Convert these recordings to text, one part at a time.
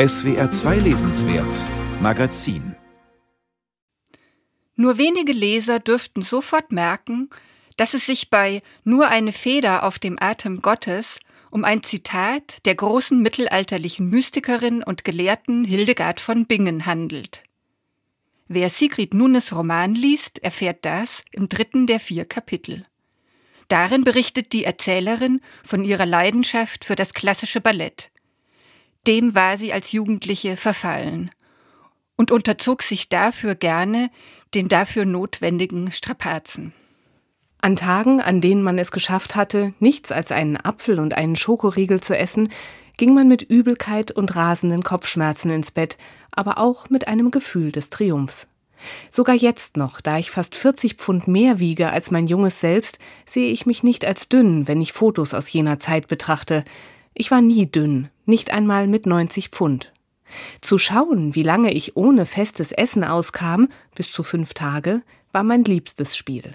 SWR 2 Lesenswert Magazin Nur wenige Leser dürften sofort merken, dass es sich bei Nur eine Feder auf dem Atem Gottes um ein Zitat der großen mittelalterlichen Mystikerin und Gelehrten Hildegard von Bingen handelt. Wer Sigrid Nunes Roman liest, erfährt das im dritten der vier Kapitel. Darin berichtet die Erzählerin von ihrer Leidenschaft für das klassische Ballett. Dem war sie als Jugendliche verfallen und unterzog sich dafür gerne den dafür notwendigen Strapazen. An Tagen, an denen man es geschafft hatte, nichts als einen Apfel und einen Schokoriegel zu essen, ging man mit Übelkeit und rasenden Kopfschmerzen ins Bett, aber auch mit einem Gefühl des Triumphs. Sogar jetzt noch, da ich fast 40 Pfund mehr wiege als mein junges Selbst, sehe ich mich nicht als dünn, wenn ich Fotos aus jener Zeit betrachte. Ich war nie dünn, nicht einmal mit 90 Pfund. Zu schauen, wie lange ich ohne festes Essen auskam, bis zu fünf Tage, war mein liebstes Spiel.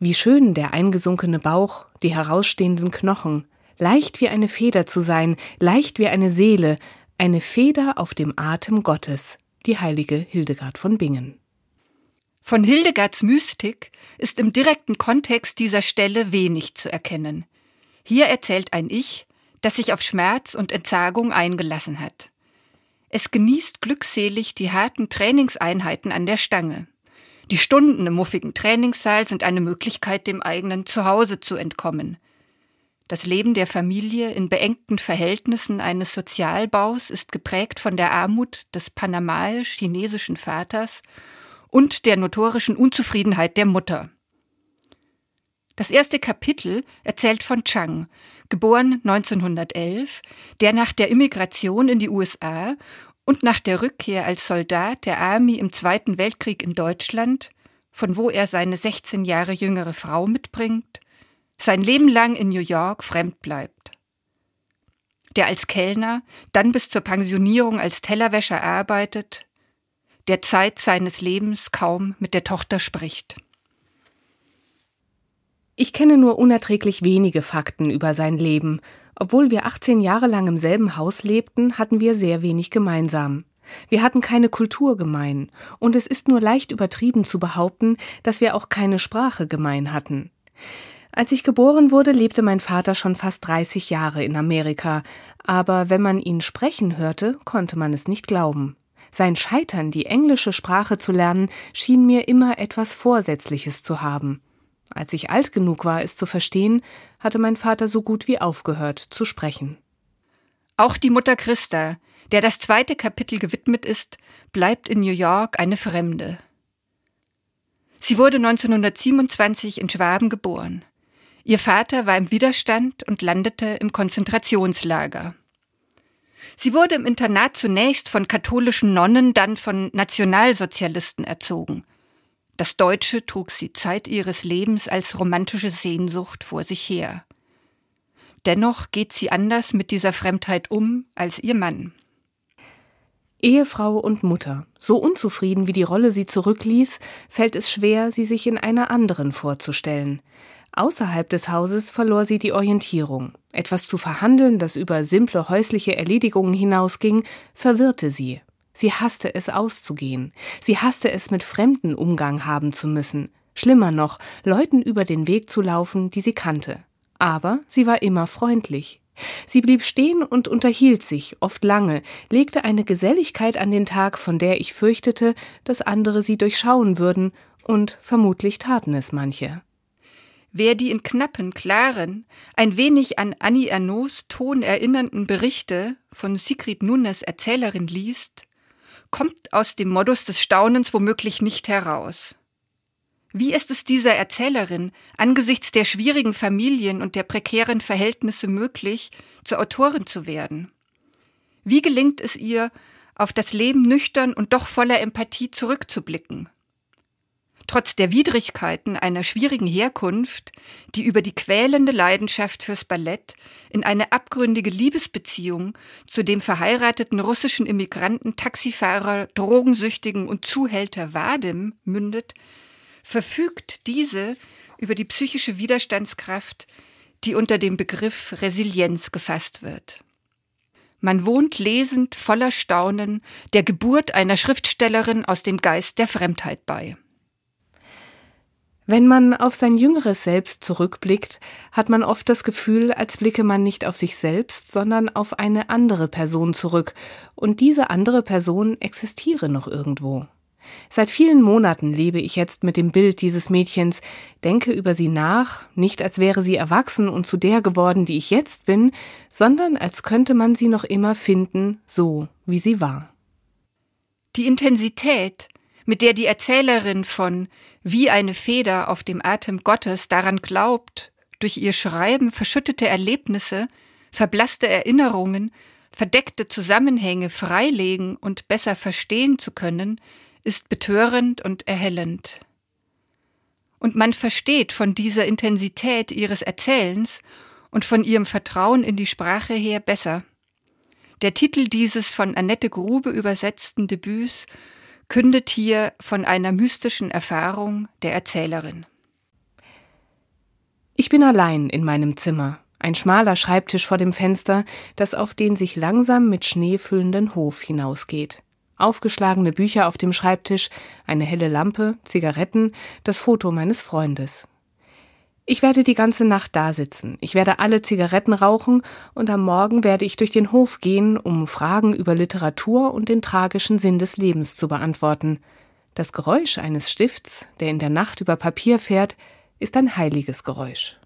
Wie schön der eingesunkene Bauch, die herausstehenden Knochen, leicht wie eine Feder zu sein, leicht wie eine Seele, eine Feder auf dem Atem Gottes, die heilige Hildegard von Bingen. Von Hildegards Mystik ist im direkten Kontext dieser Stelle wenig zu erkennen. Hier erzählt ein Ich, das sich auf Schmerz und Entsagung eingelassen hat. Es genießt glückselig die harten Trainingseinheiten an der Stange. Die Stunden im muffigen Trainingssaal sind eine Möglichkeit, dem eigenen Zuhause zu entkommen. Das Leben der Familie in beengten Verhältnissen eines Sozialbaus ist geprägt von der Armut des panamaisch-chinesischen Vaters und der notorischen Unzufriedenheit der Mutter. Das erste Kapitel erzählt von Chang, geboren 1911, der nach der Immigration in die USA und nach der Rückkehr als Soldat der Army im Zweiten Weltkrieg in Deutschland, von wo er seine 16 Jahre jüngere Frau mitbringt, sein Leben lang in New York fremd bleibt. Der als Kellner, dann bis zur Pensionierung als Tellerwäscher arbeitet, der Zeit seines Lebens kaum mit der Tochter spricht. Ich kenne nur unerträglich wenige Fakten über sein Leben obwohl wir 18 Jahre lang im selben Haus lebten, hatten wir sehr wenig gemeinsam. Wir hatten keine Kultur gemein, und es ist nur leicht übertrieben zu behaupten, dass wir auch keine Sprache gemein hatten. Als ich geboren wurde, lebte mein Vater schon fast 30 Jahre in Amerika, aber wenn man ihn sprechen hörte, konnte man es nicht glauben. Sein Scheitern, die englische Sprache zu lernen, schien mir immer etwas Vorsätzliches zu haben. Als ich alt genug war, es zu verstehen, hatte mein Vater so gut wie aufgehört zu sprechen. Auch die Mutter Christa, der das zweite Kapitel gewidmet ist, bleibt in New York eine Fremde. Sie wurde 1927 in Schwaben geboren. Ihr Vater war im Widerstand und landete im Konzentrationslager. Sie wurde im Internat zunächst von katholischen Nonnen, dann von Nationalsozialisten erzogen – das Deutsche trug sie Zeit ihres Lebens als romantische Sehnsucht vor sich her. Dennoch geht sie anders mit dieser Fremdheit um als ihr Mann. Ehefrau und Mutter, so unzufrieden wie die Rolle sie zurückließ, fällt es schwer, sie sich in einer anderen vorzustellen. Außerhalb des Hauses verlor sie die Orientierung. Etwas zu verhandeln, das über simple häusliche Erledigungen hinausging, verwirrte sie. Sie hasste es auszugehen. Sie hasste es mit Fremden Umgang haben zu müssen. Schlimmer noch, Leuten über den Weg zu laufen, die sie kannte. Aber sie war immer freundlich. Sie blieb stehen und unterhielt sich, oft lange, legte eine Geselligkeit an den Tag, von der ich fürchtete, dass andere sie durchschauen würden, und vermutlich taten es manche. Wer die in knappen, klaren, ein wenig an Annie Ernauds Ton erinnernden Berichte von Sigrid Nunes Erzählerin liest, kommt aus dem Modus des Staunens womöglich nicht heraus. Wie ist es dieser Erzählerin angesichts der schwierigen Familien und der prekären Verhältnisse möglich, zur Autorin zu werden? Wie gelingt es ihr, auf das Leben nüchtern und doch voller Empathie zurückzublicken? Trotz der Widrigkeiten einer schwierigen Herkunft, die über die quälende Leidenschaft fürs Ballett in eine abgründige Liebesbeziehung zu dem verheirateten russischen Immigranten, Taxifahrer, Drogensüchtigen und Zuhälter Vadim mündet, verfügt diese über die psychische Widerstandskraft, die unter dem Begriff Resilienz gefasst wird. Man wohnt lesend voller Staunen der Geburt einer Schriftstellerin aus dem Geist der Fremdheit bei. Wenn man auf sein jüngeres Selbst zurückblickt, hat man oft das Gefühl, als blicke man nicht auf sich selbst, sondern auf eine andere Person zurück, und diese andere Person existiere noch irgendwo. Seit vielen Monaten lebe ich jetzt mit dem Bild dieses Mädchens, denke über sie nach, nicht als wäre sie erwachsen und zu der geworden, die ich jetzt bin, sondern als könnte man sie noch immer finden, so wie sie war. Die Intensität, mit der die Erzählerin von Wie eine Feder auf dem Atem Gottes daran glaubt, durch ihr Schreiben verschüttete Erlebnisse, verblasste Erinnerungen, verdeckte Zusammenhänge freilegen und besser verstehen zu können, ist betörend und erhellend. Und man versteht von dieser Intensität ihres Erzählens und von ihrem Vertrauen in die Sprache her besser. Der Titel dieses von Annette Grube übersetzten Debüts kündet hier von einer mystischen Erfahrung der Erzählerin. Ich bin allein in meinem Zimmer, ein schmaler Schreibtisch vor dem Fenster, das auf den sich langsam mit Schnee füllenden Hof hinausgeht. Aufgeschlagene Bücher auf dem Schreibtisch, eine helle Lampe, Zigaretten, das Foto meines Freundes. Ich werde die ganze Nacht da sitzen. Ich werde alle Zigaretten rauchen und am Morgen werde ich durch den Hof gehen, um Fragen über Literatur und den tragischen Sinn des Lebens zu beantworten. Das Geräusch eines Stifts, der in der Nacht über Papier fährt, ist ein heiliges Geräusch.